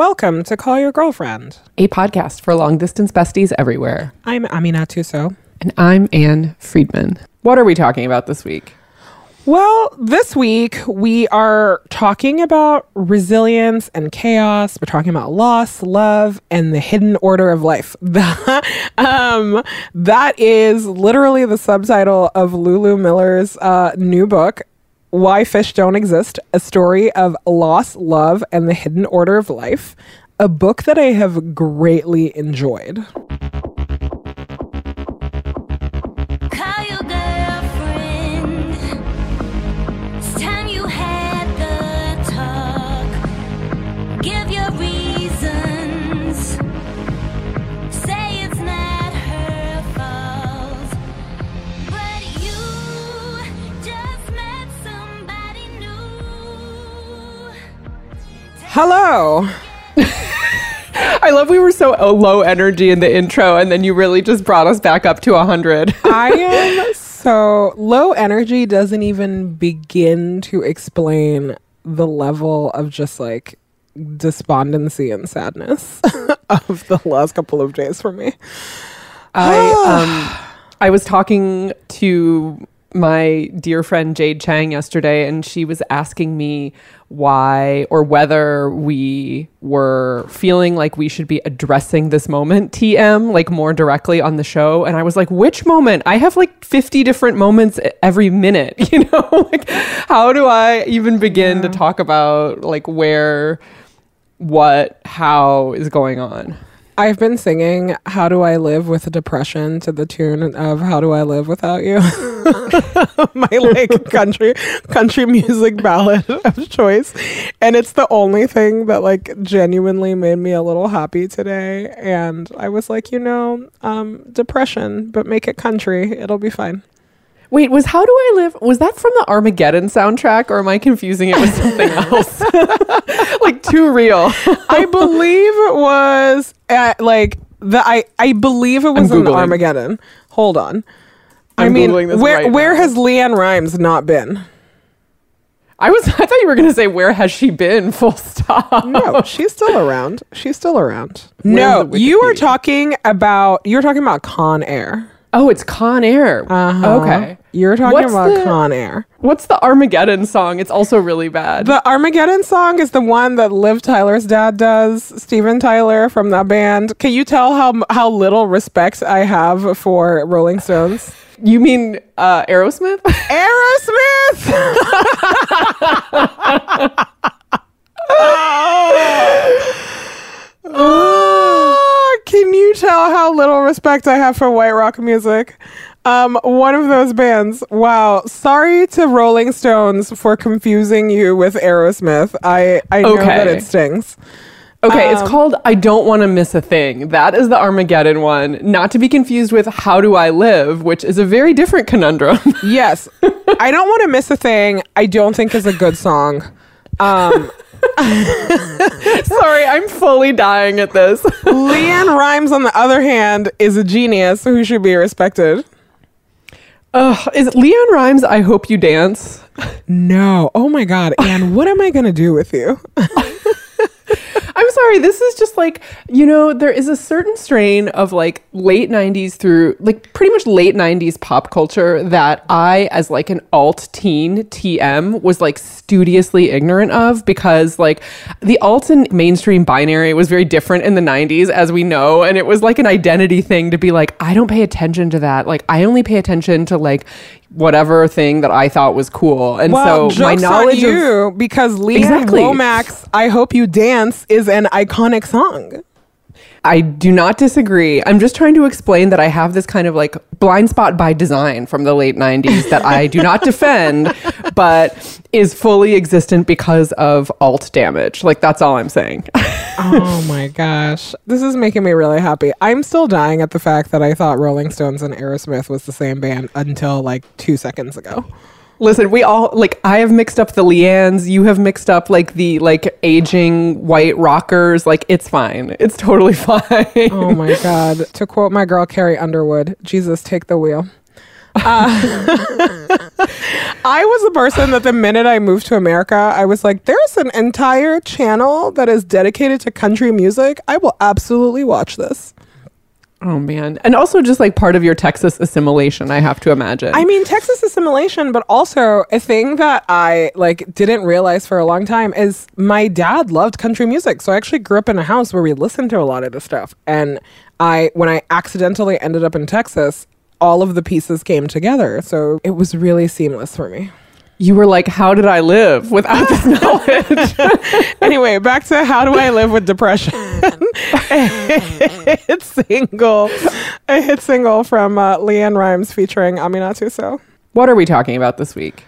Welcome to Call Your Girlfriend. a podcast for long distance besties everywhere. I'm Aminatou Sow. And I'm Ann Friedman. What are we talking about this week? Well, this week we are talking about resilience and chaos. We're talking about loss, love, and the hidden order of life. um, that is literally the subtitle of Lulu Miller's uh, new book, Why Fish Don't Exist A Story of Loss, Love, and the Hidden Order of Life. A book that I have greatly enjoyed. Hello. I love we were so uh, low energy in the intro, and then you really just brought us back up to 100. I am so low energy doesn't even begin to explain the level of just like despondency and sadness of the last couple of days for me. I um I was talking to my dear friend Jade Chang yesterday and she was asking me why or whether we were feeling like we should be addressing this moment TM like more directly on the show. And I was like which moment? I have like 50 different moments every minute you know? Like how do I even begin to talk about like where what how is going on I've been singing How Do I Live with Depression to the tune of How Do I Live Without You? My like country country music ballad of choice. And it's the only thing that like genuinely made me a little happy today. And I was like, you know, um, depression, but make it country. It'll be fine. Wait, was How Do I Live? Was that from the Armageddon soundtrack or am I confusing it with something else? like too real. I believe it was at, like the I I believe it was I'm in Googling. Armageddon. Hold on. I I'm mean, Googling this where right where now. has LeAnn Rimes not been? I was I thought you were gonna say where has she been? Full stop. No, she's still around. She's still around. Where's no, you Wikipedia? talking about you were talking about Con Air. Oh, it's Con Air. Uh-huh. Okay. You're talking What's about the- Con Air. What's the Armageddon song? It's also really bad. The Armageddon song is the one that Liv Tyler's dad does, Steven Tyler from that band. Can you tell how how little respect I have for Rolling Stones? you mean uh, Aerosmith? Aerosmith. Ah, Can you tell how little respect I have for white rock music? Um, one of those bands. Wow. Sorry to Rolling Stones for confusing you with Aerosmith. I I know that it stings. Okay, Um, it's called I Don't Want to Miss a Thing. That is the Armageddon one. Not to be confused with How Do I Live, which is a very different conundrum. Yes. I don't want to miss a thing. I don't think is a good song. Um, Sorry, I'm fully dying at this. LeAnn Rimes, on the other hand, is a genius who should be respected. Ugh, is LeAnn Rimes I Hope You Dance? No. Oh my God. Ann, what am I going to do with you? I'm sorry, this is just like, you know, there is a certain strain of like late 90s through like pretty much late 90s pop culture that I, as like an alt teen TM, was like studiously ignorant of because like the alt and mainstream binary was very different in the 90s, as we know. And it was like an identity thing to be like, I don't pay attention to that. Like, I only pay attention to like whatever thing that I thought was cool. And Well, so my knowledge on of. you because Lee Ann Exactly. Womack's "I Hope You Dance" is an iconic song. I do not disagree. I'm just trying to explain that I have this kind of like blind spot by design from the late 90s that I do not defend, but is fully existent because of alt damage. Like, that's all I'm saying. oh my gosh. This is making me really happy. I'm still dying at the fact that I thought Rolling Stones and Aerosmith was the same band until like two seconds ago. Listen, we all like I have mixed up the Leannes, you have mixed up like the like aging white rockers. Like it's fine. It's totally fine. Oh my God. to quote my girl Carrie Underwood, Jesus, take the wheel. Uh, I was the person that the minute I moved to America, I was like, there's an entire channel that is dedicated to country music. I will absolutely watch this. Oh man. And also just like part of your Texas assimilation, I have to imagine. I mean, Texas assimilation, but also a thing that I like didn't realize for a long time is my dad loved country music. So I actually grew up in a house where we listened to a lot of this stuff. And I when I accidentally ended up in Texas, all of the pieces came together. So it was really seamless for me. You were like, how did I live without this knowledge? anyway, back to how do I live with depression? a hit single, a hit single from uh, LeAnn Rimes featuring Aminatou Sow. what are we talking about this week?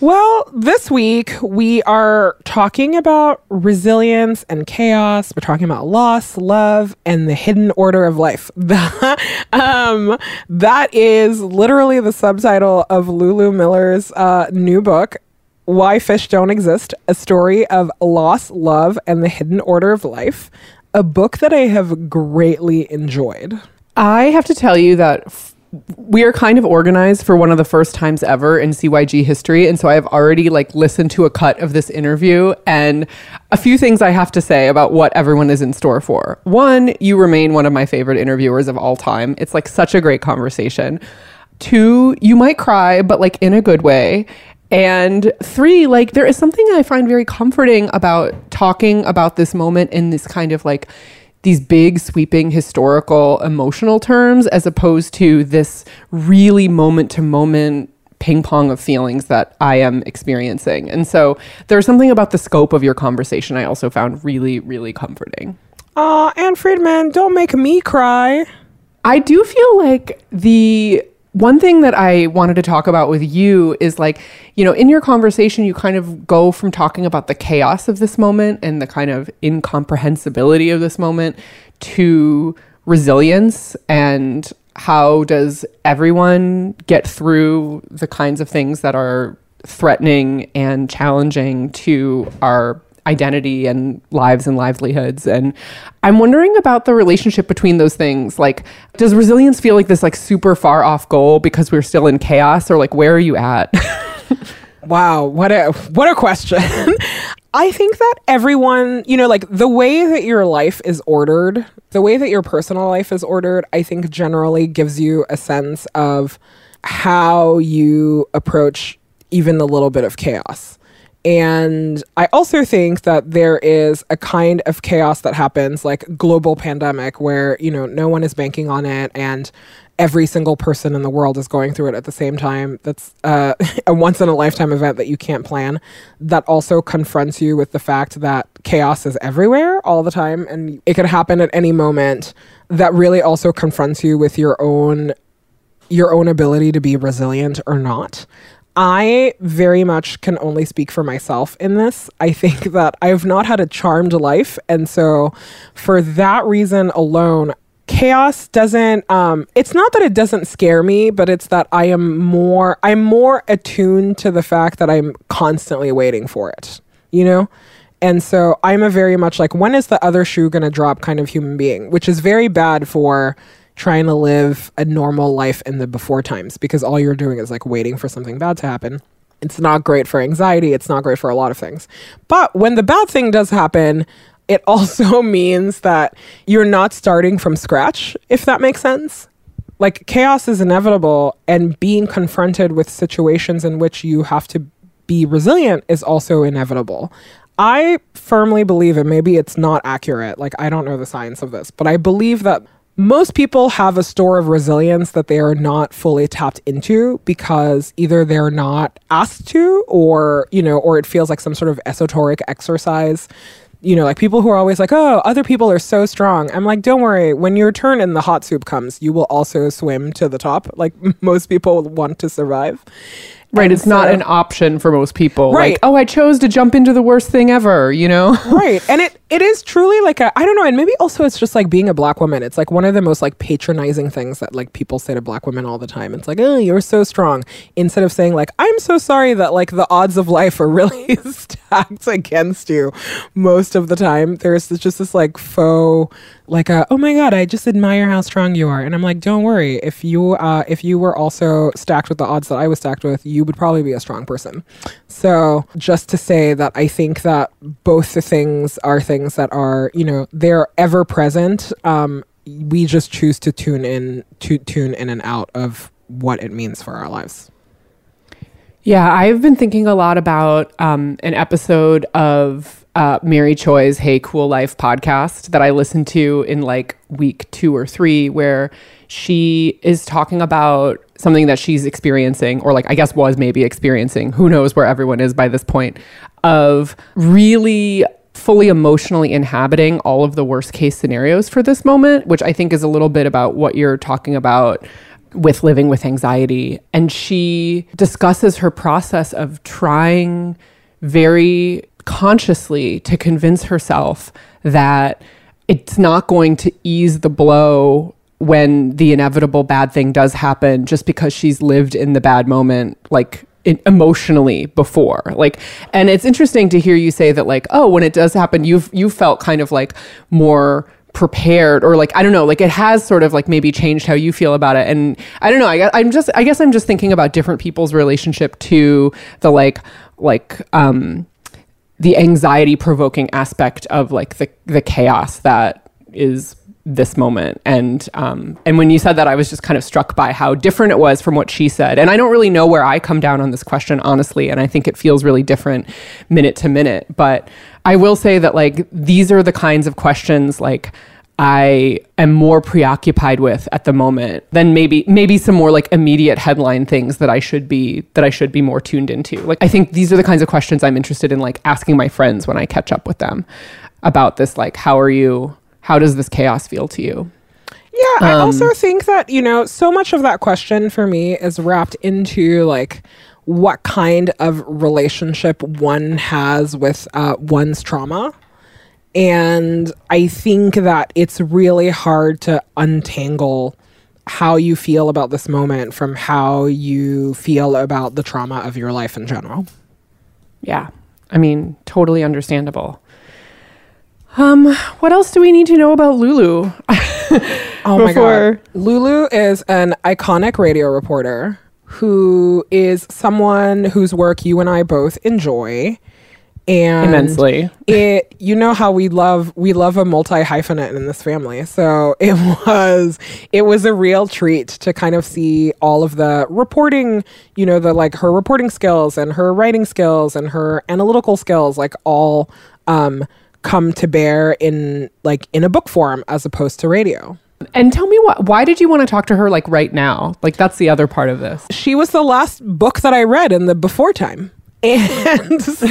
Well, this week we are talking about resilience and chaos. We're talking about loss, love, and the hidden order of life. um, that is literally the subtitle of Lulu Miller's uh, new book, Why Fish Don't Exist A Story of Loss, Love, and the Hidden Order of Life. A book that I have greatly enjoyed. I have to tell you that we are kind of organized for one of the first times ever in CYG history, and so I've already like listened to a cut of this interview and a few things I have to say about what everyone is in store for. One, you remain one of my favorite interviewers of all time. It's like such a great conversation. Two, you might cry, but like in a good way. And three, like there is something I find very comforting about talking about this moment in this kind of like these big, sweeping, historical, emotional terms, as opposed to this really moment to moment ping pong of feelings that I am experiencing. And so there's something about the scope of your conversation I also found really, really comforting. Aw, Ann Friedman, don't make me cry. I do feel like the one thing that I wanted to talk about with you is like, you know, in your conversation, you kind of go from talking about the chaos of this moment and the kind of incomprehensibility of this moment to resilience and how does everyone get through the kinds of things that are threatening and challenging to our identity and lives and livelihoods and i'm wondering about the relationship between those things like does resilience feel like this like super far off goal because we're still in chaos or like where are you at Wow, what a what a question. I think that everyone, you know, like the way that your life is ordered, the way that your personal life is ordered, I think generally gives you a sense of how you approach even a little bit of chaos. And I also think that there is a kind of chaos that happens, like global pandemic, where you know no one is banking on it, and every single person in the world is going through it at the same time. That's uh, a once in a lifetime event that you can't plan. That also confronts you with the fact that chaos is everywhere all the time, and it could happen at any moment. That really also confronts you with your own your own ability to be resilient or not. I very much can only speak for myself in this. I think that I've not had a charmed life. And so, for that reason alone, chaos doesn't um it's not that it doesn't scare me but it's that i am more i'm more attuned to the fact that i'm constantly waiting for it you know and so i'm a very much like when is the other shoe going to drop kind of human being which is very bad for trying to live a normal life in the before times because all you're doing is like waiting for something bad to happen it's not great for anxiety it's not great for a lot of things but when the bad thing does happen it also means that you're not starting from scratch, if that makes sense. Like chaos is inevitable, and being confronted with situations in which you have to be resilient is also inevitable. I firmly believe, and maybe it's not accurate, like I don't know the science of this, but I believe that most people have a store of resilience that they are not fully tapped into because either they're not asked to or, you know, or it feels like some sort of esoteric exercise you know, like people who are always like, oh, other people are so strong. I'm like, don't worry. When your turn in the hot soup comes, you will also swim to the top. Like most people want to survive. Right And it's not an option for most people. Right. like oh i chose to jump into the worst thing ever you know? Right and it it is truly like a i don't know and maybe also it's just like being a black woman. It's like one of the most like patronizing things that like people say to black women all the time. It's like oh you're so strong instead of saying like i'm so sorry that like the odds of life are really stacked against you. Most of the time there's just this like faux like uh, oh my god i just admire how strong you are. And i'm like don't worry. If you uh, if you were also stacked with the odds that i was stacked with you would probably be a strong person. So just to say that i think that both the things are things that are you know they're ever present um, we just choose to tune in to tune in and out of what it means for our lives Yeah, I've been thinking a lot about um, an episode of uh, Mary Choi's Hey Cool Life podcast that I listened to in like week two or three, where she is talking about something that she's experiencing, or like I guess was maybe experiencing. Who knows where everyone is by this point, of really fully emotionally inhabiting all of the worst case scenarios for this moment, which I think is a little bit about what you're talking about with living with anxiety. And she discusses her process of trying very consciously to convince herself that it's not going to ease the blow when the inevitable bad thing does happen just because she's lived in the bad moment like emotionally before like and it's interesting to hear you say that like oh when it does happen you've you felt kind of like more prepared or like I don't know like it has sort of like maybe changed how you feel about it. And I don't know I, I'm just I guess I'm just thinking about different people's relationship to the like like um the anxiety provoking aspect of like the the chaos that is this moment. And um and when you said that I was just kind of struck by how different it was from what she said. And I don't really know where I come down on this question honestly and I think it feels really different minute to minute. But I will say that like these are the kinds of questions like I am more preoccupied with at the moment than maybe maybe some more like immediate headline things that I should be that I should be more tuned into. Like I think these are the kinds of questions I'm interested in like asking my friends when I catch up with them about this like how are you how does this chaos feel to you? Yeah, I also think that, you know, so much of that question for me is wrapped into like what kind of relationship one has with uh, one's trauma. And I think that it's really hard to untangle how you feel about this moment from how you feel about the trauma of your life in general. Yeah. I mean, totally understandable. Um, what else do we need to know about Lulu? Oh my god. Lulu is an iconic radio reporter who is someone whose work you and I both enjoy. And Immensely. It you know how we love we love a multi hyphenate in this family. So it was it was a real treat to kind of see all of the reporting, you know, the like her reporting skills and her writing skills and her analytical skills like all um come to bear in like in a book form as opposed to radio. And tell me what why did you want to talk to her like right now? Like that's the other part of this. she was the last book that I read in the before time. And so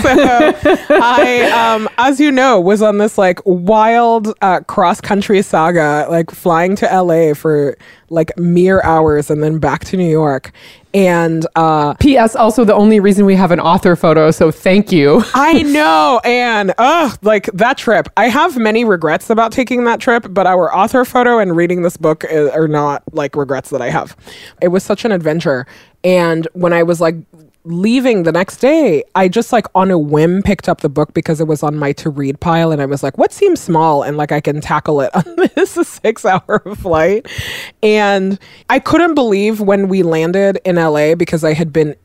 I, um, as you know, was on this like wild uh, cross country saga, like flying to LA for like mere hours and then back to New York. And uh, P.S. Also, the only reason we have an author photo, so thank you. I know, and oh, like that trip. I have many regrets about taking that trip, but our author photo and reading this book i- are not like regrets that I have. It was such an adventure, and when I was like leaving the next day, I just like on a whim picked up the book because it was on my to read pile, and I was like, "What seems small and like I can tackle it on this six hour flight?" And I couldn't believe when we landed in LA because I had been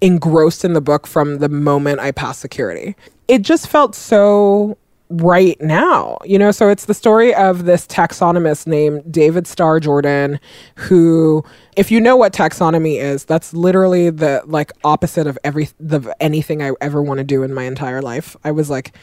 engrossed in the book from the moment I passed security. It just felt so right now, you know. So it's the story of this taxonomist named David Starr Jordan, who, if you know what taxonomy is, that's literally the like opposite of every the anything I ever want to do in my entire life. I was like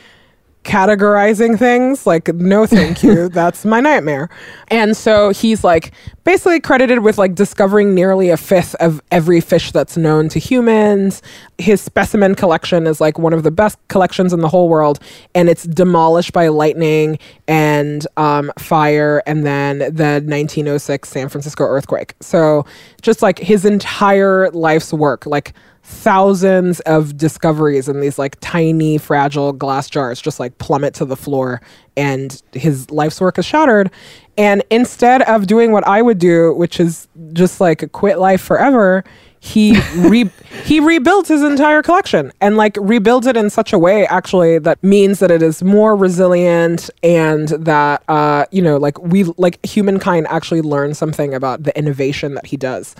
categorizing things like no thank you that's my nightmare. And so he's like basically credited with like discovering nearly a fifth of every fish that's known to humans. His specimen collection is like one of the best collections in the whole world and it's demolished by lightning and um, fire and then the 1906 san francisco earthquake. So just like his entire life's work like thousands of discoveries in these like tiny fragile glass jars just like plummet to the floor and his life's work is shattered. And instead of doing what i would do which is just like quit life forever he re- he rebuilds his entire collection and like rebuilds it in such a way actually that means that it is more resilient and that uh you know like we like humankind actually learn something about the innovation that he does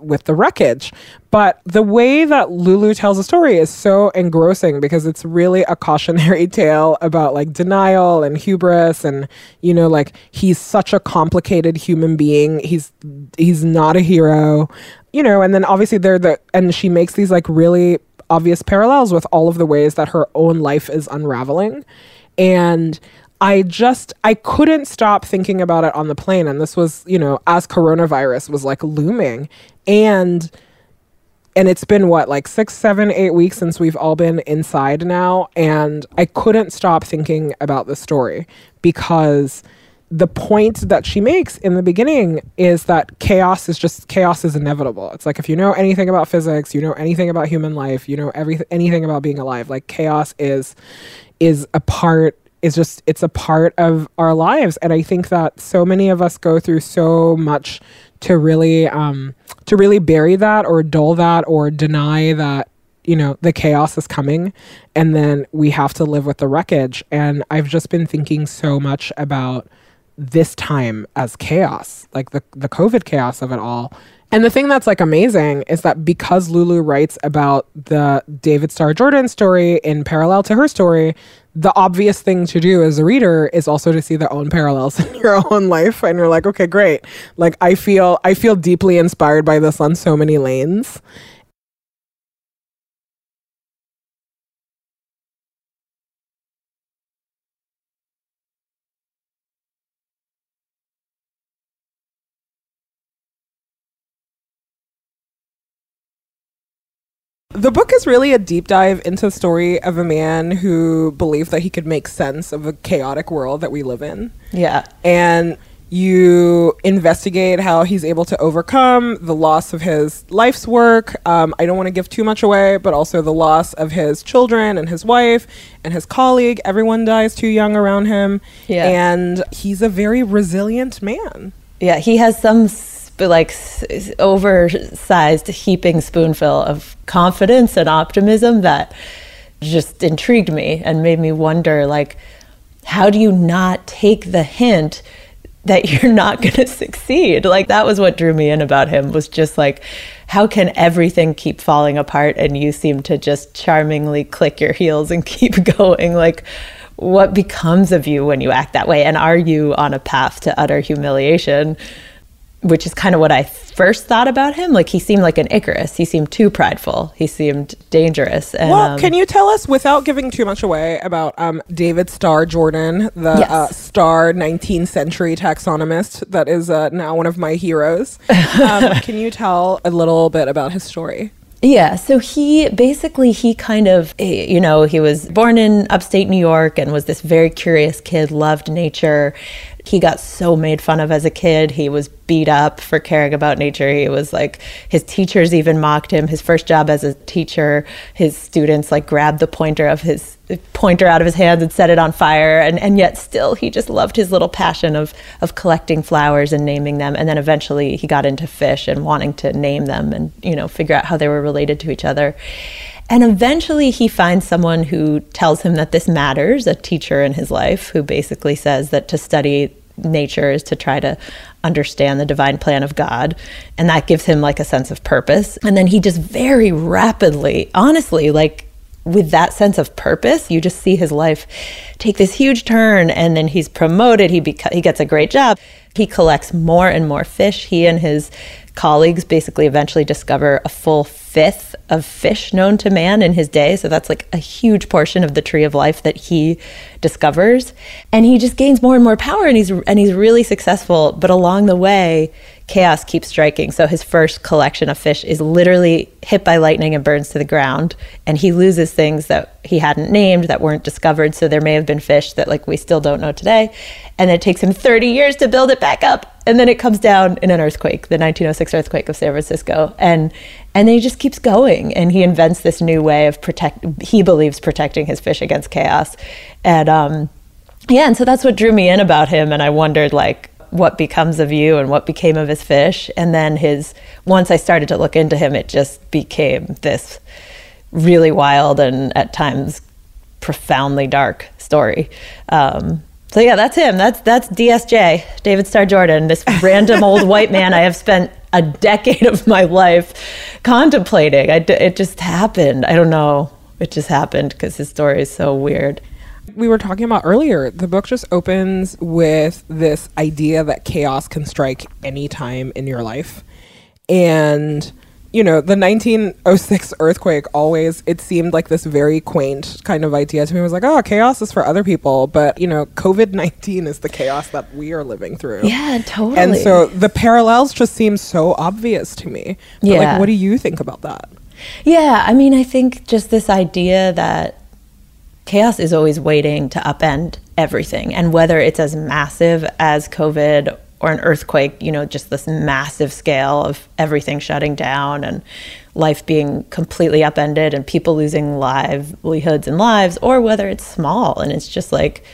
with the wreckage. But the way that Lulu tells a story is so engrossing because it's really a cautionary tale about like denial and hubris and you know like he's such a complicated human being. He's he's not a hero you know and then obviously they're the and she makes these like really obvious parallels with all of the ways that her own life is unraveling. And I just I couldn't stop thinking about it on the plane. And this was you know as coronavirus was like looming. And and it's been what like six seven eight weeks since we've all been inside now. And i couldn't stop thinking about the story because the point that she makes in the beginning is that chaos is just chaos is inevitable. It's like if you know anything about physics you know anything about human life you know everything anything about being alive like chaos is is a part is just it's a part of our lives. And i think that so many of us go through so much to really um to really bury that or dull that or deny that you know the chaos is coming and then we have to live with the wreckage. And i've just been thinking so much about this time as chaos like the the covid chaos of it all and the thing that's like amazing is that because Lulu writes about the David Starr Jordan story in parallel to her story, the obvious thing to do as a reader is also to see the own parallels in your own life and you're like, okay, great. Like I feel I feel deeply inspired by this on so many lanes. The book is really a deep dive into the story of a man who believed that he could make sense of a chaotic world that we live in. Yeah. And you investigate how he's able to overcome the loss of his life's work. Um, I don't want to give too much away, but also the loss of his children and his wife and his colleague. Everyone dies too young around him. Yeah. And he's a very resilient man. Yeah, he has some like oversized heaping spoonful of confidence and optimism that just intrigued me and made me wonder like how do you not take the hint that you're not going to succeed? Like that was what drew me in about him was just like how can everything keep falling apart and you seem to just charmingly click your heels and keep going? Like what becomes of you when you act that way? And are you on a path to utter humiliation which is kind of what I first thought about him. Like he seemed like an Icarus. He seemed too prideful. He seemed dangerous. And, Well, um, can you tell us, without giving too much away, about um, David Starr Jordan, the Yes. uh, Starr 19th century taxonomist that is uh, now one of my heroes? Um, can you tell a little bit about his story? Yeah, so he basically he kind of eh, you know, he was born in upstate New York and was this very curious kid, loved nature. He got so made fun of as a kid. He was beat up for caring about nature. He was like his teachers even mocked him. His first job as a teacher, his students like grabbed the pointer of his pointer out of his hands and set it on fire and and yet still he just loved his little passion of of collecting flowers and naming them and then eventually he got into fish and wanting to name them and you know figure out how they were related to each other and eventually he finds someone who tells him that this matters a teacher in his life who basically says that to study nature is to try to understand the divine plan of God. And that gives him like a sense of purpose. And then he just very rapidly, honestly, like with that sense of purpose, you just see his life take this huge turn. And then he's promoted. He beca- he gets a great job. He collects more and more fish. He and his colleagues basically eventually discover a full fifth of fish known to man in his day. So that's like a huge portion of the tree of life that he discovers. And he just gains more and more power and he's and he's really successful. But along the way, chaos keeps striking. So his first collection of fish is literally hit by lightning and burns to the ground. And he loses things that he hadn't named that weren't discovered. So there may have been fish that like we still don't know today. And it takes him 30 years to build it back up. And then it comes down in an earthquake, the 1906 earthquake of San Francisco. And and then he just keeps going and he invents this new way of protect he believes protecting his fish against chaos. And um yeah, and so that's what drew me in about him and I wondered like what becomes of you and what became of his fish. And then his, once I started to look into him, it just became this really wild and at times profoundly dark story. Um, so yeah, that's him. That's that's DSJ, David Starr Jordan, this random old white man I have spent a decade of my life contemplating. I it just happened. I don't know. It just happened because his story is so weird. we were talking about earlier, the book just opens with this idea that chaos can strike any time in your life. And, you know, the 1906 earthquake always, it seemed like this very quaint kind of idea to me. It was like, oh, chaos is for other people. But, you know, COVID 19 is the chaos that we are living through. Yeah, totally. And so the parallels just seem so obvious to me. But, Yeah. like, what do you think about that? Yeah, I mean, I think just this idea that chaos is always waiting to upend everything. And whether it's as massive as COVID or an earthquake, you know, just this massive scale of everything shutting down and life being completely upended and people losing livelihoods and lives, or whether it's small and it's just like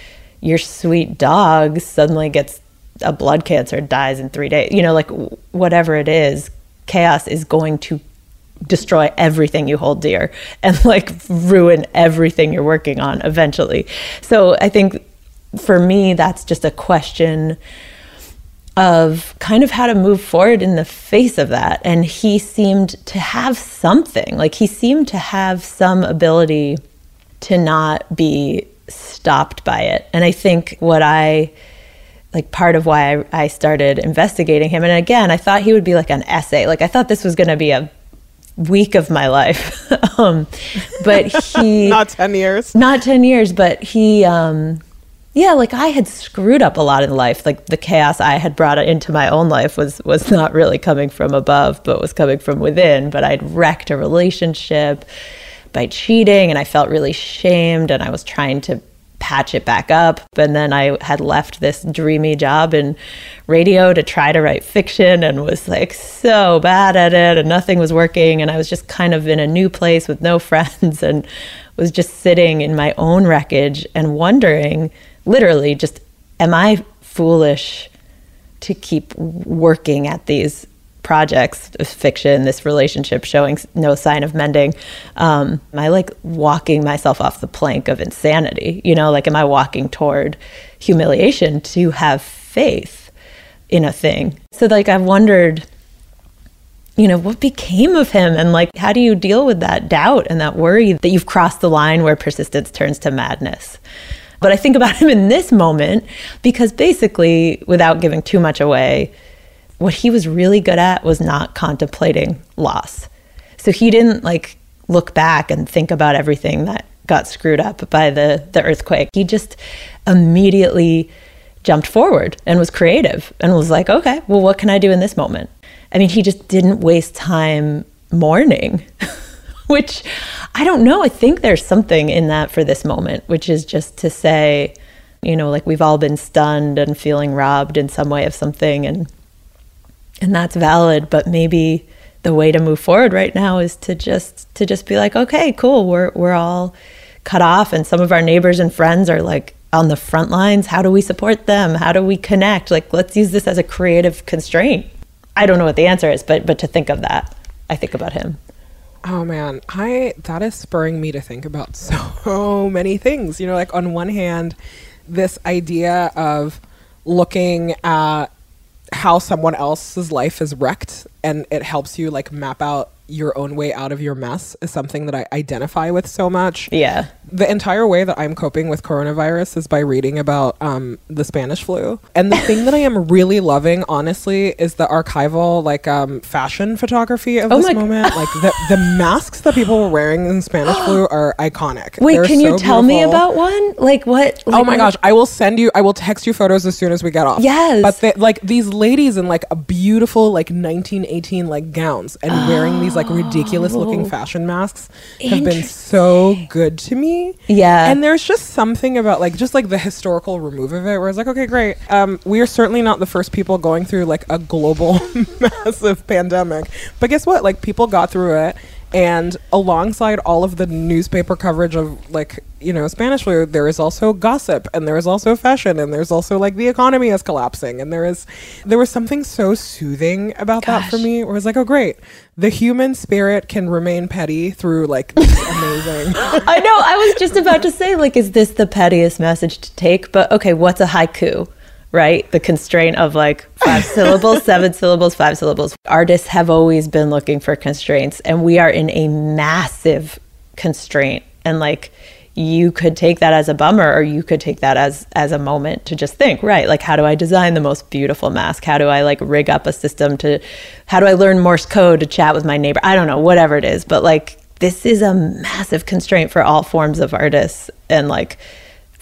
your sweet dog suddenly gets a blood cancer, and dies in three days, you know, like whatever it is, chaos is going to destroy everything you hold dear and like ruin everything you're working on eventually. So I think for me, that's just a question of kind of how to move forward in the face of that. And he seemed to have something, like he seemed to have some ability to not be stopped by it. And I think what I like part of why I, I started investigating him. And again, I thought he would be like an essay. Like I thought this was going to be a week of my life. um, but he Not 10 years. not 10 years, but he, um, yeah, like I had screwed up a lot in life. Like the chaos I had brought into my own life was was not really coming from above, but was coming from within. But I'd wrecked a relationship by cheating, and I felt really shamed, and I was trying to patch it back up. And then I had left this dreamy job in radio to try to write fiction, and was like so bad at it, and nothing was working, and I was just kind of in a new place with no friends, and was just sitting in my own wreckage and wondering literally just am i foolish to keep working at these projects of fiction this relationship showing no sign of mending um, am i like walking myself off the plank of insanity you know like am i walking toward humiliation to have faith in a thing so like i've wondered you know, what became of him? And like, how do you deal with that doubt and that worry that you've crossed the line where persistence turns to madness? But I think about him in this moment because basically, without giving too much away, what he was really good at was not contemplating loss. So he didn't like look back and think about everything that got screwed up by the, the earthquake. He just immediately jumped forward and was creative and was like, okay, well, what can I do in this moment? I mean, he just didn't waste time mourning, which I don't know. I think there's something in that for this moment, which is just to say, you know, like we've all been stunned and feeling robbed in some way of something and and that's valid, but maybe the way to move forward right now is to just to just be like, okay, cool, we're we're all cut off and some of our neighbors and friends are like on the front lines. How do we support them? How do we connect? Like let's use this as a creative constraint. I don't know what the answer is, but but to think of that, I think about him. Oh man, I that is spurring me to think about so many things. You know, like on one hand, this idea of looking at how someone else's life is wrecked and it helps you like map out your own way out of your mess is something that I identify with so much. Yeah. The entire way that I'm coping with coronavirus is by reading about um, the Spanish flu. And the thing that I am really loving, honestly, is the archival, like um, fashion photography of Oh this moment. like the, the masks that people were wearing in Spanish flu are iconic. Wait, They're can you so tell me about one? Like what? Oh my gosh! I will send you. I will text you photos as soon as we get off. Yes. but they, like these ladies in like a beautiful like 1918 like gowns and wearing these like ridiculous Oh. looking fashion masks have been so good to me. Yeah. and there's just something about like just like the historical remove of it where it's like okay great. Um, we are certainly not the first people going through like a global massive pandemic, but guess what? Like people got through it And alongside all of the newspaper coverage of like, you know, Spanish flu, there is also gossip and there is also fashion and there's also like the economy is collapsing. And there is there was something so soothing about that for me where it's like, oh great. The human spirit can remain petty through like this amazing I know. I was just about to say, like, is this the pettiest message to take? But okay, what's a haiku? Right? The constraint of like five syllables, seven syllables, five syllables. Artists have always been looking for constraints, and we are in a massive constraint. And like, you could take that as a bummer, or you could take that as as a moment to just think, right? Like, how do I design the most beautiful mask? How do I like rig up a system to? How do I learn Morse code to chat with my neighbor? I don't know, whatever it is, but like this is a massive constraint for all forms of artists and like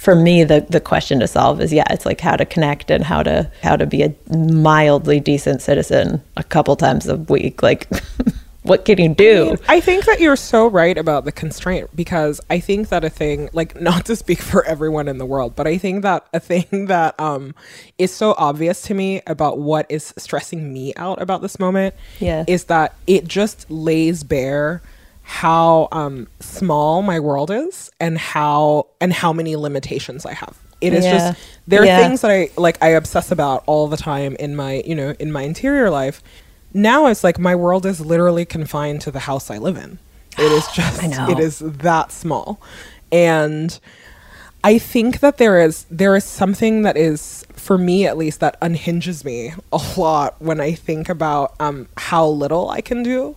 for me the the question to solve is yeah it's like how to connect and how to how to be a mildly decent citizen a couple times a week like what can you do I think that you're so right about the constraint because I think that a thing like not to speak for everyone in the world, but I think that a thing that um is so obvious to me about what is stressing me out about this moment Yeah. is that it just lays bare how um small my world is and how and how many limitations I have. It is Yeah. just there are Yeah. things that I like I obsess about all the time in my, you know, in my interior life. Now it's like my world is literally confined to the house I live in. It is just it is that small. And I think that there is there is something that is for me at least that unhinges me a lot when I think about um, how little I can do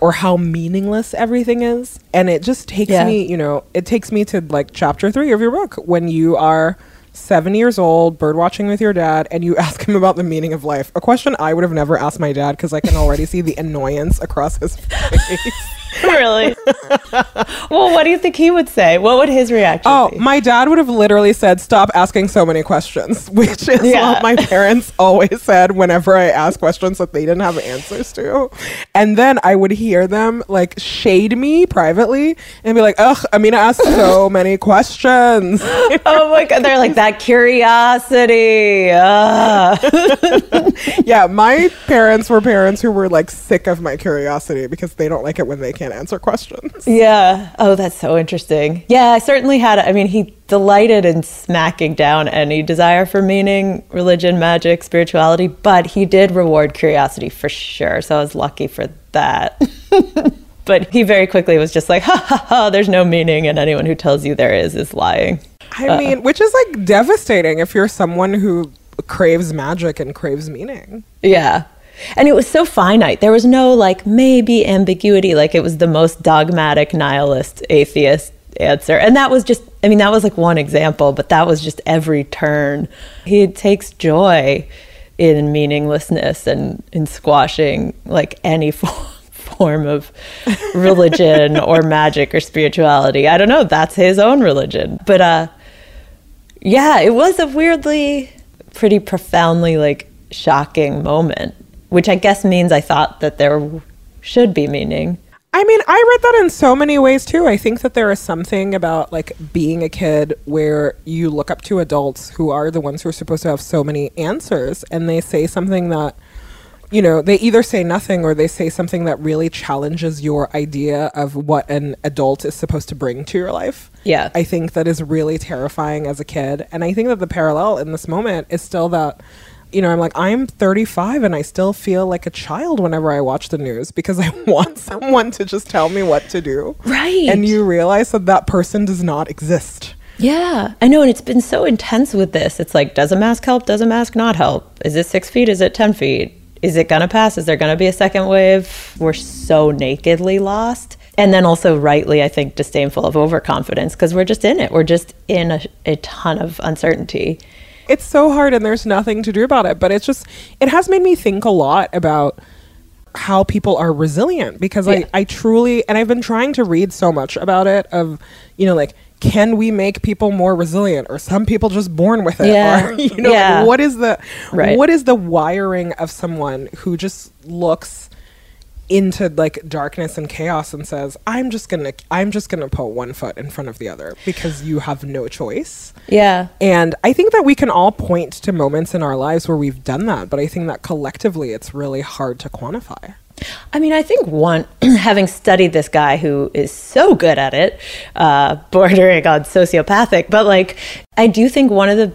or how meaningless everything is. And it just takes Yeah. me you know it takes me to like chapter 3 of your book when you are 7 years old bird watching with your dad and you ask him about the meaning of life. A question I would have never asked my dad cuz I can already see the annoyance across his face really well what do you think he would say what would his reaction Oh, be my dad would have literally said, "Stop asking so many questions," which is Yeah. what my parents always said whenever I asked questions that they didn't have answers to. And then I would hear them like shade me privately and be like, "Ugh, Amina asked so many questions." oh my god they're like that curiosity ah. yeah, my parents were parents who were like sick of my curiosity because they don't like it when they can't answer questions. Yeah. Oh, that's so interesting. Yeah, I certainly had. I mean, he delighted in smacking down any desire for meaning, religion, magic, spirituality, but he did reward curiosity for sure. So I was lucky for that. but he very quickly was just like, ha ha ha, there's no meaning, and anyone who tells you there is is lying. I mean, which is like devastating if you're someone who craves magic and craves meaning. Yeah. And it was so finite. There was no like maybe ambiguity. Like it was the most dogmatic nihilist atheist answer. And that was just, I mean, that was like one example, but that was just every turn. He takes joy in meaninglessness and in squashing like any form. Form of religion or magic or spirituality. I don't know. That's his own religion. But uh, yeah, it was a weirdly, pretty profoundly like shocking moment, which I guess means I thought that there should be meaning. I mean, I read that in so many ways too. I think that there is something about like being a kid where you look up to adults who are the ones who are supposed to have so many answers and they say something that you know, they either say nothing or they say something that really challenges your idea of what an adult is supposed to bring to your life. Yeah. I think that is really terrifying as a kid. And I think that the parallel in this moment is still that, you know, I'm like, I'm 35 and I still feel like a child whenever I watch the news because I want someone to just tell me what to do. Right. And you realize that that person does not exist. Yeah, I know. And it's been so intense with this. It's like, does a mask help? Does a mask not help? Is it six feet? Is it 10 feet? Is it going to pass? Is there going to be a second wave? We're so nakedly lost. And then also, rightly, I think, disdainful of overconfidence because we're just in it. We're just in a, a ton of uncertainty. It's so hard and there's nothing to do about it but it's just it has made me think a lot about how people are resilient because Yeah. I, I truly and I've been trying to read so much about it of you know like can we make people more resilient or some people just born with it Yeah. or you know Yeah. like, what is the Right. what is the wiring of someone who just looks into like darkness and chaos and says i'm just gonna i'm just gonna put one foot in front of the other because you have no choice Yeah. and I think that we can all point to moments in our lives where we've done that, but I think that collectively it's really hard to quantify. I mean, I think one, having studied this guy who is so good at it, uh, bordering on sociopathic, but like, I do think one of the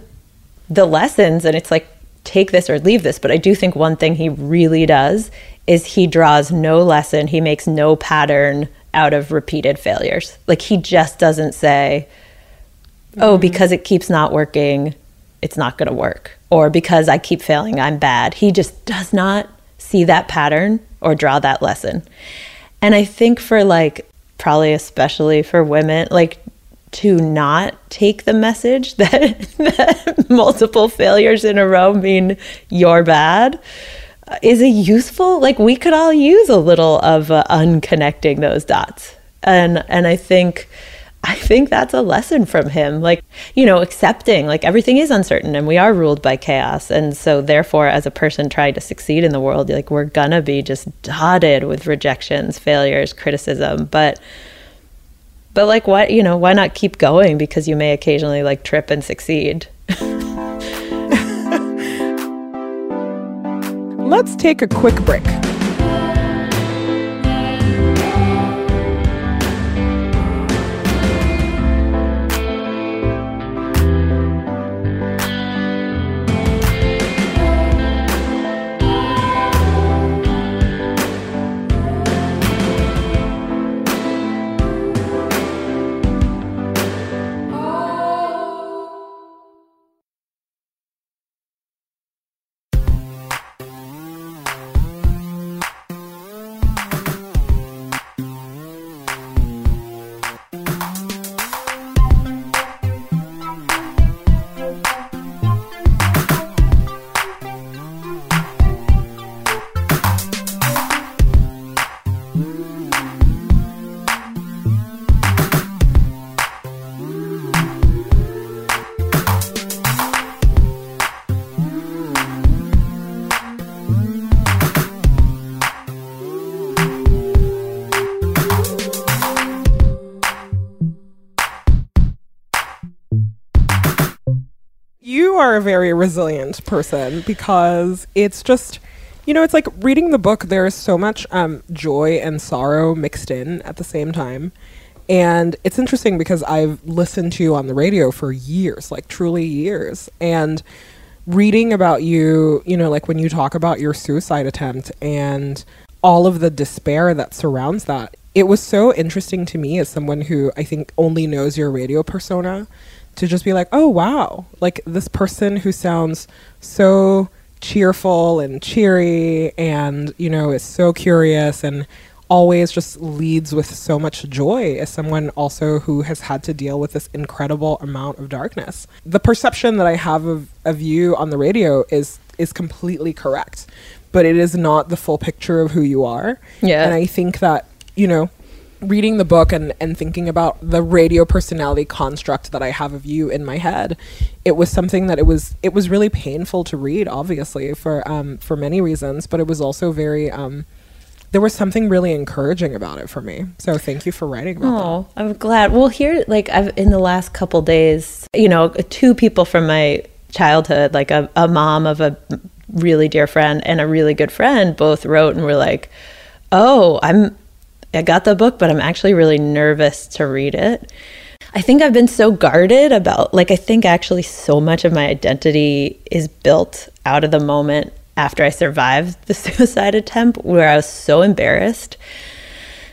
the lessons, and it's like take this or leave this, but I do think one thing he really does is he draws no lesson, he makes no pattern out of repeated failures. Like he just doesn't say, "Oh, mm-hmm. because it keeps not working, it's not going to work," or because I keep failing, I'm bad. He just does not see that pattern or draw that lesson. And I think for like probably especially for women, like to not take the message that, that multiple failures in a row mean you're bad uh, is a useful like we could all use a little of uh, unconnecting those dots. And and i think i think that's a lesson from him like you know accepting like everything is uncertain and we are ruled by chaos. And so therefore as a person trying to succeed in the world like we're gonna be just dotted with rejections failures criticism. But but like why you know why not keep going because you may occasionally like trip and succeed Let's take a quick break. You are a very resilient person because it's just, you know, it's like reading the book, there is so much um, joy and sorrow mixed in at the same time. And it's interesting because I've listened to you on the radio for years, like truly years. And reading about you, you know, like when you talk about your suicide attempt and all of the despair that surrounds that, it was so interesting to me as someone who I think only knows your radio persona to just be like, oh, wow, like this person who sounds so cheerful and cheery and, you know, is so curious and always just leads with so much joy as someone also who has had to deal with this incredible amount of darkness. The perception that I have of, of you on the radio is is completely correct, but it is not the full picture of who you are. Yeah. And I think that, you know, reading the book and, and thinking about the radio personality construct that I have of you in my head, it was something that it was it was really painful to read, obviously, for um for many reasons, but it was also very um there was something really encouraging about it for me. So thank you for writing about that. Oh, I'm glad. Well, here, like, I've in the last couple days, you know, two people from my childhood, like a, a mom of a really dear friend and a really good friend, both wrote and were like, "Oh, I'm, I got the book, but I'm actually really nervous to read it." I think I've been so guarded about, like, I think actually so much of my identity is built out of the moment after I survived the suicide attempt, where I was so embarrassed.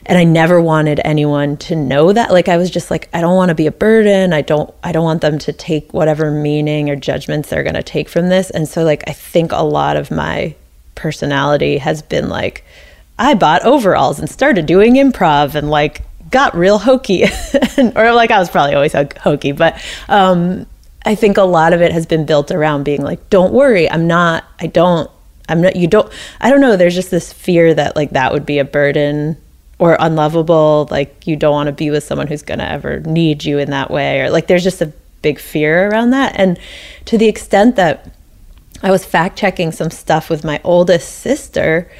And I never wanted anyone to know that. Like I was just like I don't want to be a burden. I don't I don't want them to take whatever meaning or judgments they're going to take from this. And so like I think a lot of my personality has been like I bought overalls and started doing improv and like got real hokey. Or like I was probably always ho- hokey but um I think a lot of it has been built around being like don't worry I'm not I don't I'm not you don't I don't know there's just this fear that like that would be a burden or unlovable like you don't want to be with someone who's going to ever need you in that way or like there's just a big fear around that. And to the extent that I was fact checking some stuff with my oldest sister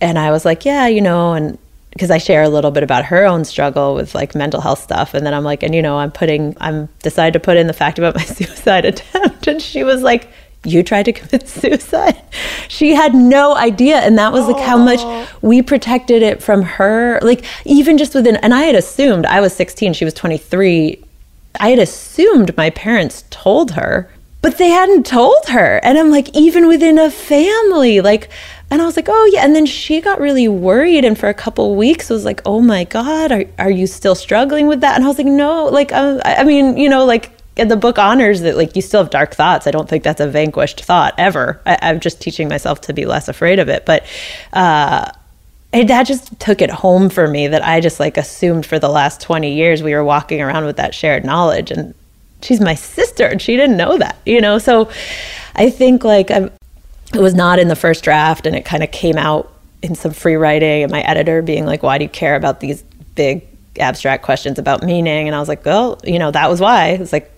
and I was like yeah you know and because I share a little bit about her own struggle with like mental health stuff and then I'm like and you know I'm putting I'm decided to put in the fact about my suicide attempt and she was like you tried to commit suicide. She had no idea. And that was like how much we protected it from her. Like, even just within, and I had assumed I was 16, she was 23. I had assumed my parents told her, but they hadn't told her. And I'm like, even within a family, like, and I was like, oh yeah. And then she got really worried, and for a couple weeks was like, oh my god, are are you still struggling with that? And I was like, no, like, uh, I mean, you know, like. And the book honors that, like, you still have dark thoughts. I don't think that's a vanquished thought ever. I, I'm just teaching myself to be less afraid of it. But uh, that just took it home for me that I just like assumed for the last 20 years we were walking around with that shared knowledge and she's my sister and she didn't know that, you know? So I think like I'm, it was not in the first draft and it kind of came out in some free writing and my editor being like, why do you care about these big abstract questions about meaning? And I was like, well, you know, that was why. It's like,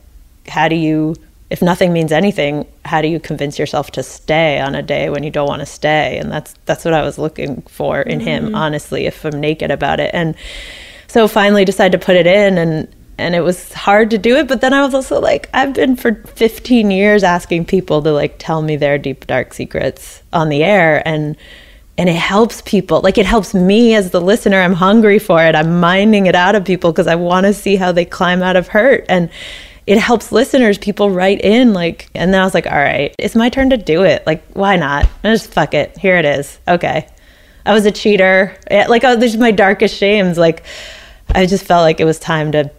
how do you if nothing means anything how do you convince yourself to stay on a day when you don't want to stay and that's that's what i was looking for in him mm-hmm. honestly if i'm naked about it and so finally decided to put it in and and it was hard to do it but then i was also like i've been for 15 years asking people to like tell me their deep dark secrets on the air and and it helps people like it helps me as the listener i'm hungry for it i'm minding it out of people because i want to see how they climb out of hurt and it helps listeners people write in like and then i was like all right it's my turn to do it like why not? I just fuck it here it is okay. I was a cheater eh, like oh, these are my darkest shames like i just felt like it was time to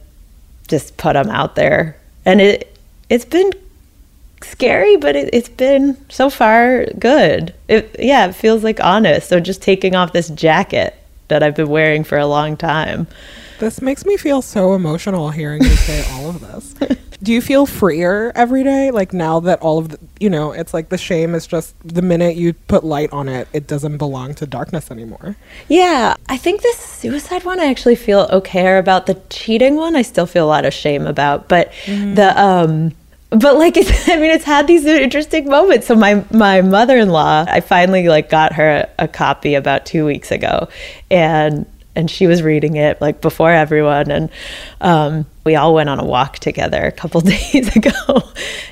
just put them out there. And it it's been scary but it, it's been so far good. It yeah it feels like honest. So just taking off this jacket that i've been wearing for a long time This makes me feel so emotional hearing you say all of this. Do you feel freer every day? Like now that all of the, you know, it's like the shame is just the minute you put light on it, it doesn't belong to darkness anymore. Yeah, I think this suicide one I actually feel okay about. The cheating one I still feel a lot of shame about, but the um but like it's, I mean it's had these interesting moments. So my my mother-in-law, I finally like got her a copy about 2 weeks ago and and she was reading it like before everyone and um, we all went on a walk together a couple days ago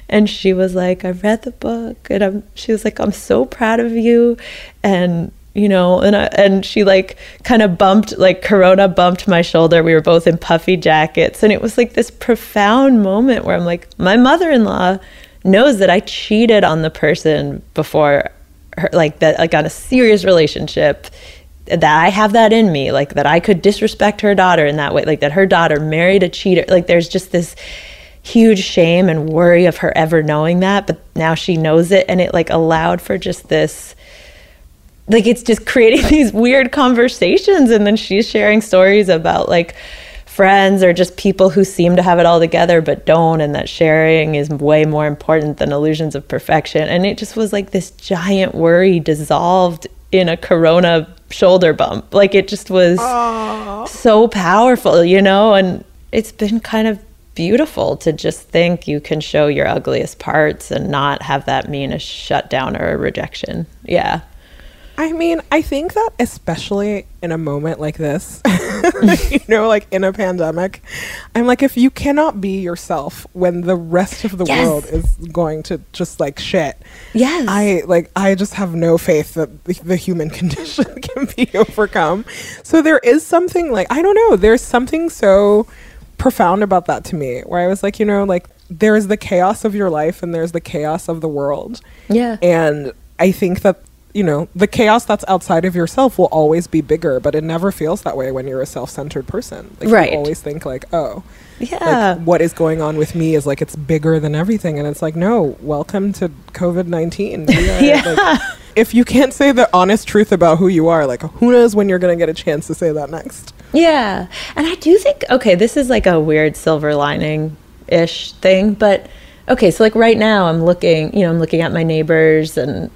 and she was like i read the book and i'm she was like i'm so proud of you and you know and I, and she like kind of bumped like corona bumped my shoulder. We were both in puffy jackets and it was like this profound moment where i'm like my mother-in-law knows that i cheated on the person before her like that like on a serious relationship that I have that in me, like that I could disrespect her daughter in that way, like that her daughter married a cheater. Like there's just this huge shame and worry of her ever knowing that, but now she knows it and it like allowed for just this like it's just creating these weird conversations and then she's sharing stories about like friends or just people who seem to have it all together but don't and that sharing is way more important than illusions of perfection and it just was like this giant worry dissolved in a corona shoulder bump. Like it just was so powerful you know? And it's been kind of beautiful to just think you can show your ugliest parts and not have that mean a shutdown or a rejection. Yeah I mean, I think that especially in a moment like this, you know, like in a pandemic, I'm like, if you cannot be yourself when the rest of the Yes. world is going to just like shit, Yes. I like, I just have no faith that the, the human condition can be overcome. So there is something like, I don't know, there's something so profound about that to me where I was like, you know, like, there is the chaos of your life and there's the chaos of the world. yeah And I think that, you know, the chaos that's outside of yourself will always be bigger, but it never feels that way when you're a self centered person. Like, Right. You always think, like, oh, yeah like, what is going on with me is like it's bigger than everything. And it's like, no, welcome to COVID 19. Yeah. if you can't say the honest truth about who you are, like, who knows when you're going to get a chance to say that next? Yeah. And I do think, okay, this is like a weird silver lining ish thing, but okay, so like right now I'm looking, you know, I'm looking at my neighbors and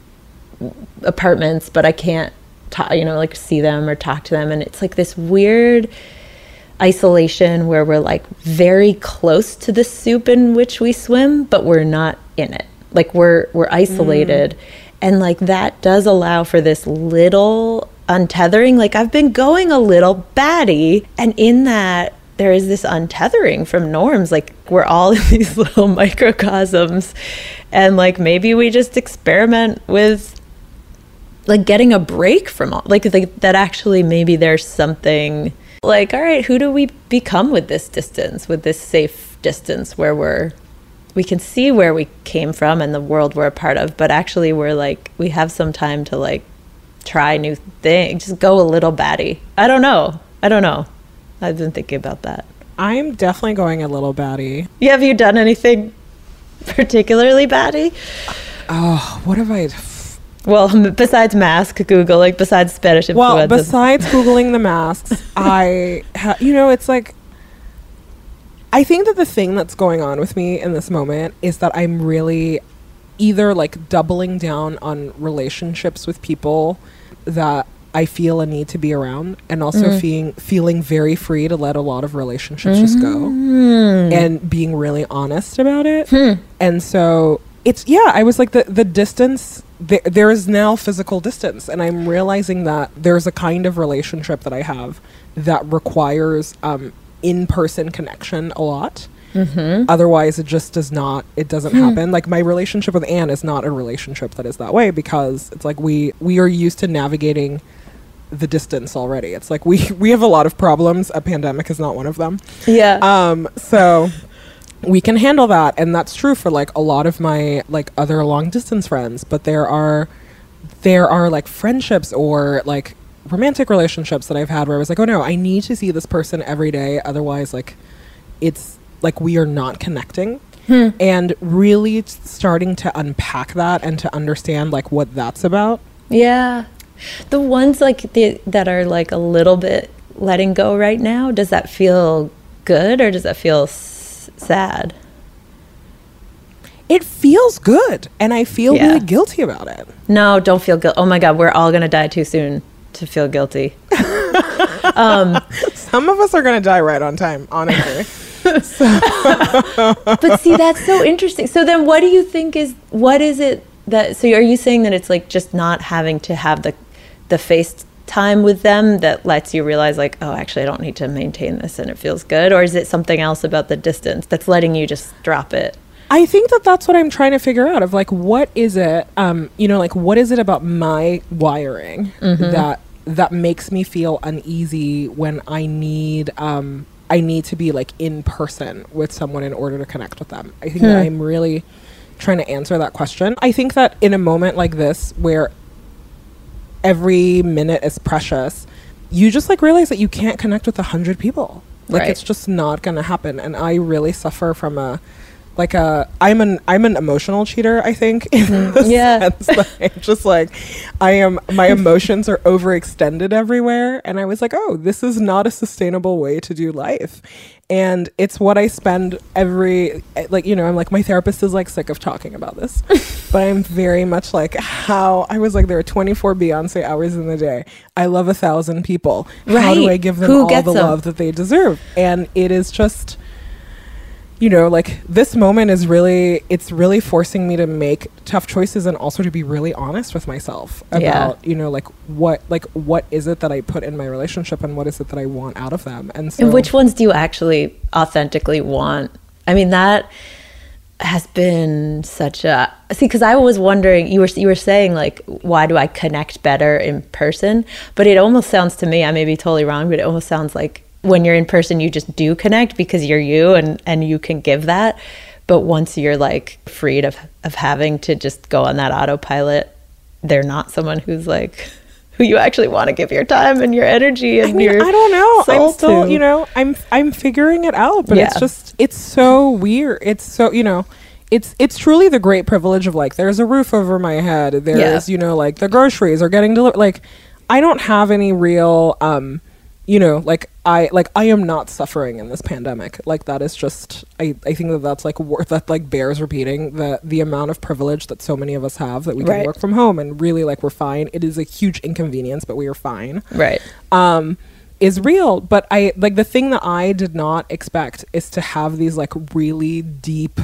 apartments, but I can't, ta- you know, like see them or talk to them. And it's like this weird isolation where we're like very close to the soup in which we swim, but we're not in it. Like we're we're isolated. Mm. And like that does allow for this little untethering. Like I've been going a little batty and in that there is this untethering from norms. Like we're all in these little microcosms, and like maybe we just experiment with like getting a break from all like, like that actually maybe there's something like all right who do we become with this distance with this safe distance where we're we can see where we came from and the world we're a part of but actually we're like we have some time to like try new things just go a little batty i don't know i don't know i've been thinking about that I'm definitely going a little batty. yeah have you done anything particularly batty Oh, what have I? Well besides mask google like besides spanish Well, besides googling the masks, I ha- you know it's like I think that the thing that's going on with me in this moment is that I'm really either like doubling down on relationships with people that I feel a need to be around and also mm. feeling feeling very free to let a lot of relationships just go mm. and being really honest about it. Hmm. And so it's yeah, I was like the the distance there, there is now physical distance and I'm realizing that there's a kind of relationship that I have that requires um in-person connection a lot. Otherwise, it just does not. It doesn't happen. Like my relationship with Ann is not a relationship that is that way because it's like we we are used to navigating the distance already. It's like we we have a lot of problems. A pandemic is not one of them. yeah Um, so we can handle that, and that's true for like a lot of my like other long distance friends. But there are there are like friendships or like romantic relationships that I've had where I was like, oh no, I need to see this person every day. Otherwise, like it's like we are not connecting. Hmm. And really starting to unpack that and to understand like what that's about. Yeah. The ones like the that are like a little bit letting go right now, does that feel good or does that feel sad? It feels good, and I feel Yeah. really guilty about it. No, don't feel guilt. Oh my god, we're all going to die too soon to feel guilty. Um, Some of us are gonna die right on time, honestly. but see, that's so interesting. So then what do you think is what is it that so are you saying that it's like just not having to have the the face time with them that lets you realize like, oh, actually I don't need to maintain this and it feels good or is it something else about the distance that's letting you just drop it? I think that that's what I'm trying to figure out of like what is it um you know like what is it about my wiring that that makes me feel uneasy when I need um I need to be like in person with someone in order to connect with them. I think that I'm really trying to answer that question. I think that in a moment like this where every minute is precious, you just like realize that you can't connect with a hundred people. Like Right. it's just not gonna happen. And I really suffer from a like a I'm an I'm an emotional cheater, I think. In mm-hmm. the Yeah. I'm just like I am my emotions are overextended everywhere. And I was like, oh, this is not a sustainable way to do life. And it's what I spend every like, you know, I'm like my therapist is like sick of talking about this. but I'm very much like how I was like there are 24 Beyonce hours in the day. I love a thousand people. How do I give them Who all the them? love that they deserve? And it is just you know like this moment is really it's really forcing me to make tough choices and also to be really honest with myself about Yeah. you know like what like what is it that i put in my relationship and what is it that i want out of them and so And which ones do you actually authentically want? I mean, that has been such a see because I was wondering you were you were saying like why do I connect better in person? But it almost sounds to me I may be totally wrong, but it almost sounds like when you're in person you just do connect because you're you and and you can give that. But once you're like freed of of having to just go on that autopilot, they're not someone who's like who you actually want to give your time and your energy and I mean, your I don't know. I'm still, to. you know, I'm I'm figuring it out, but it's just it's so weird. It's so, you know, it's it's truly the great privilege of like there's a roof over my head. There's, you know, like the groceries are getting delivered. Like I don't have any real um you know, like I like I am not suffering in this pandemic. Like that is just I I think that that's like worth that like bears repeating the the amount of privilege that so many of us have that we can Right. work from home and really like we're fine. It is a huge inconvenience, but we are fine right. um is real but i like the thing that i did not expect is to have these like really deep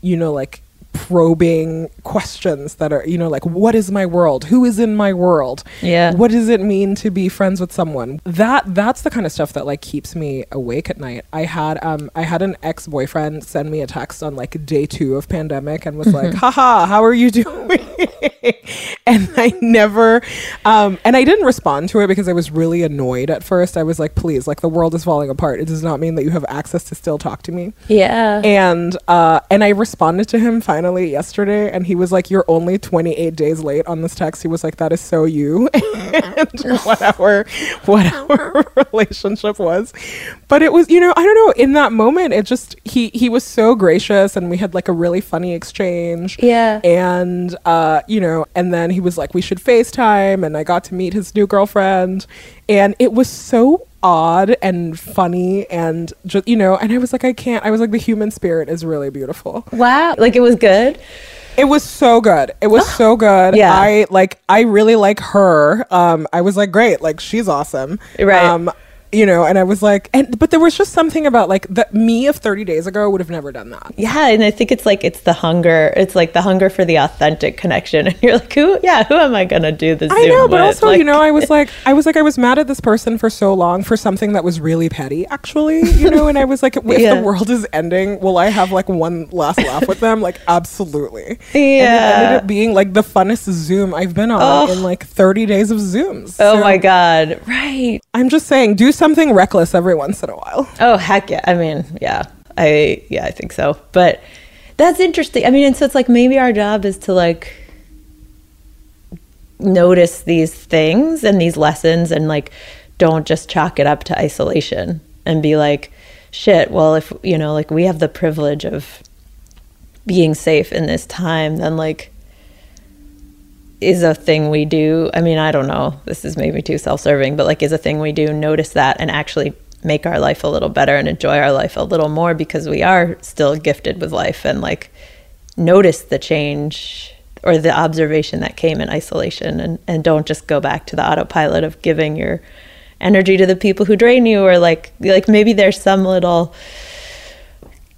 you know like probing questions that are, you know, like, what is my world? Who is in my world? Yeah. What does it mean to be friends with someone? That that's the kind of stuff that like keeps me awake at night. I had um I had an ex boyfriend send me a text on like day two of pandemic and was like, haha, how are you doing? and I never um and I didn't respond to it because I was really annoyed at first. I was like, please, like the world is falling apart. It does not mean that you have access to still talk to me Yeah. and uh and i responded to him finally yesterday and he was like you're only 28 days late on this text. He was like that is so you. And what our what our relationship was. But it was you know i don't know in that moment it just he he was so gracious and we had like a really funny exchange. Yeah. and uh you know and then he was like we should facetime and i got to meet his new girlfriend. And it was so odd and funny and just you know and i was like i can't i was like the human spirit is really beautiful wow. Like it was good. it was so good it was so good Yeah. i like i really like her um i was like great like she's awesome Right. um you know and i was like and but there was just something about like that me of 30 days ago would have never done that Yeah, and I think it's like it's the hunger. It's like the hunger for the authentic connection. And you're like, who? Yeah, who am I gonna do this? I Zoom know, but with? also, Like- you know, I was like, I was like, I was mad at this person for so long for something that was really petty, actually, you know, and I was like, if Yeah. the world is ending, will I have like one last laugh with them? Like, absolutely. And it Yeah. ended up being like the funnest Zoom I've been on in like 30 days of Zooms. Oh So my god! Right. I'm just saying, do something reckless every once in a while. Oh heck yeah! I mean, yeah, I yeah, I think so. But that's interesting. I mean, and so it's like maybe our job is to like notice these things and these lessons, and like don't just chalk it up to isolation and be like, shit. Well, if you know, like we have the privilege of being safe in this time, then like is a thing we do. I mean, I don't know. This is maybe too self-serving, but like is a thing we do notice that and actually make our life a little better and enjoy our life a little more because we are still gifted with life and like notice the change or the observation that came in isolation and, and don't just go back to the autopilot of giving your energy to the people who drain you or like like maybe there's some little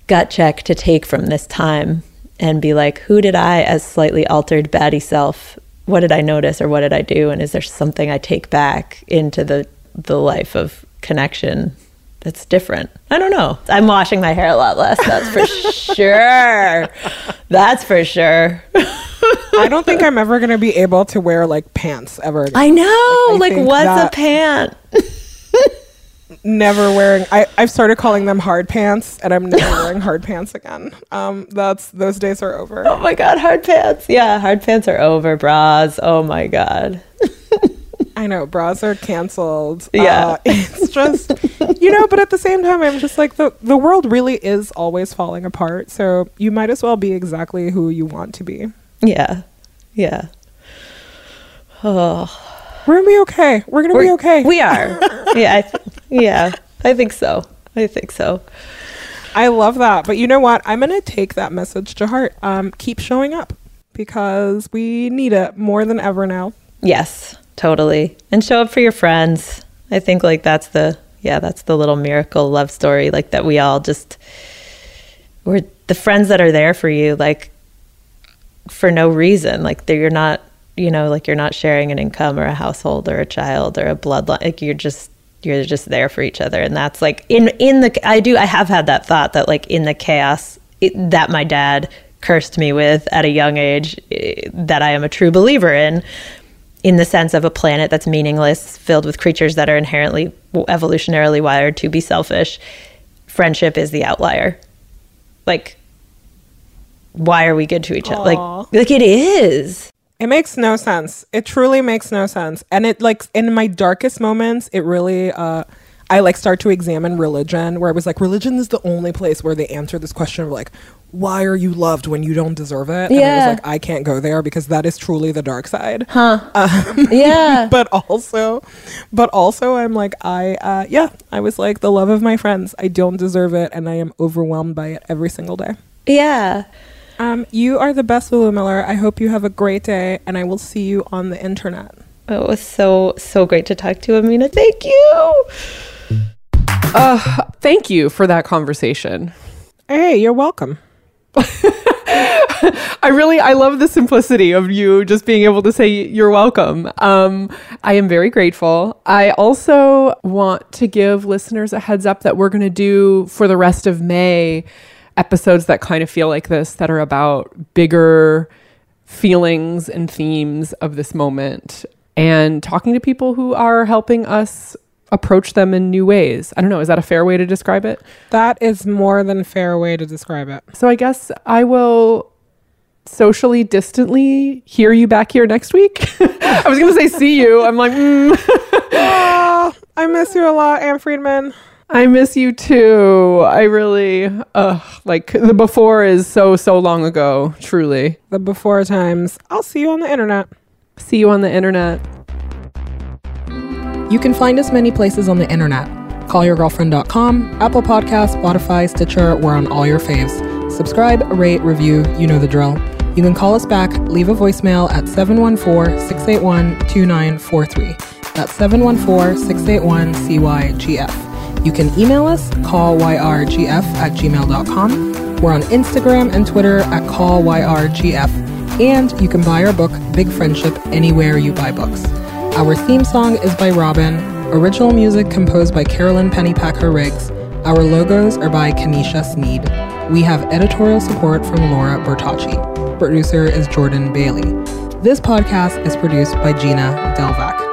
gut check to take from this time and be like, who did I, as slightly altered batty self, what did I notice or what did I do? And is there something I take back into the, the life of connection that's different? I don't know. I'm washing my hair a lot less. That's for sure. That's for sure. I don't think I'm ever going to be able to wear like pants ever again. I know. Like, I Like, what's that- a pant? never wearing I, I've started calling them hard pants and I'm never wearing hard pants again. Um that's those days are over. Oh my God, hard pants. Yeah, hard pants are over. Bras. Oh my God. I know bras are canceled. Yeah. Uh, it's just you know, but at the same time I'm just like the the world really is always falling apart. So you might as well be exactly who you want to be. Yeah. Yeah. Oh. We're gonna be okay. We're gonna be We're- okay. We are. yeah. I th- yeah. I think so. I think so. I love that. But you know what? I'm gonna take that message to heart. Um, keep showing up because we need it more than ever now. Yes, totally. And show up for your friends. I think like that's the yeah, that's the little miracle love story like that we all just we're the friends that are there for you like for no reason. Like they're you're not, you know, like you're not sharing an income or a household or a child or a bloodline. Like you're just you're just there for each other and that's like in in the I do I have had that thought that like in the chaos it, that my dad cursed me with at a young age eh, that I am a true believer in in the sense of a planet that's meaningless, filled with creatures that are inherently evolutionarily wired to be selfish, friendship is the outlier. Like, why are we good to each other? Like, like it is. It makes no sense. It truly makes no sense. And it like in my darkest moments, it really uh I like start to examine religion where I was like religion is the only place where they answer this question of like why are you loved when you don't deserve it? And I was like I can't go there because that is truly the dark side. Huh. Yeah. But also but also I'm like I uh yeah, I was like the love of my friends. I don't deserve it and I am overwhelmed by it every single day. yeah. Um, you are the best, Lulu Miller. I hope you have a great day, and I will see you on the internet. It was so, so great to talk to you, Amina. Thank you. Thank you for that conversation. Hey, you're welcome. I really I love the simplicity of you just being able to say you're welcome. Um, I am very grateful. I also want to give listeners a heads up that we're going to do for the rest of May episodes that kind of feel like this that are about bigger feelings and themes of this moment and talking to people who are helping us approach them in new ways. I don't know, is that a fair way to describe it? That is more than fair way to describe it. So I guess I will socially distantly hear you back here next week. I was going to say see you. I'm like, mm, Oh, I miss you a lot, Ann Friedman. I miss you too. I really, uh, like the before is so, so long ago, truly. The before times. I'll see you on the internet. See you on the internet. You can find us many places on the internet. Callyourgirlfriend.com, Apple Podcasts, Spotify, Stitcher, we're on all your faves. Subscribe, rate, review, you know the drill. You can call us back, leave a voicemail at 714 681 2943. That's 714 681 CYGF. You can email us, callyrgf at gmail.com. We're on Instagram and Twitter at callyrgf. And you can buy our book, Big Friendship, anywhere you buy books. Our theme song is by Robyn. Original music composed by Carolyn Pennypacker Riggs. Our logos are by Kenesha Sneed. We have editorial support from Laura Bertacci. Producer is Jordan Bailey. This podcast is produced by Gina Delvac.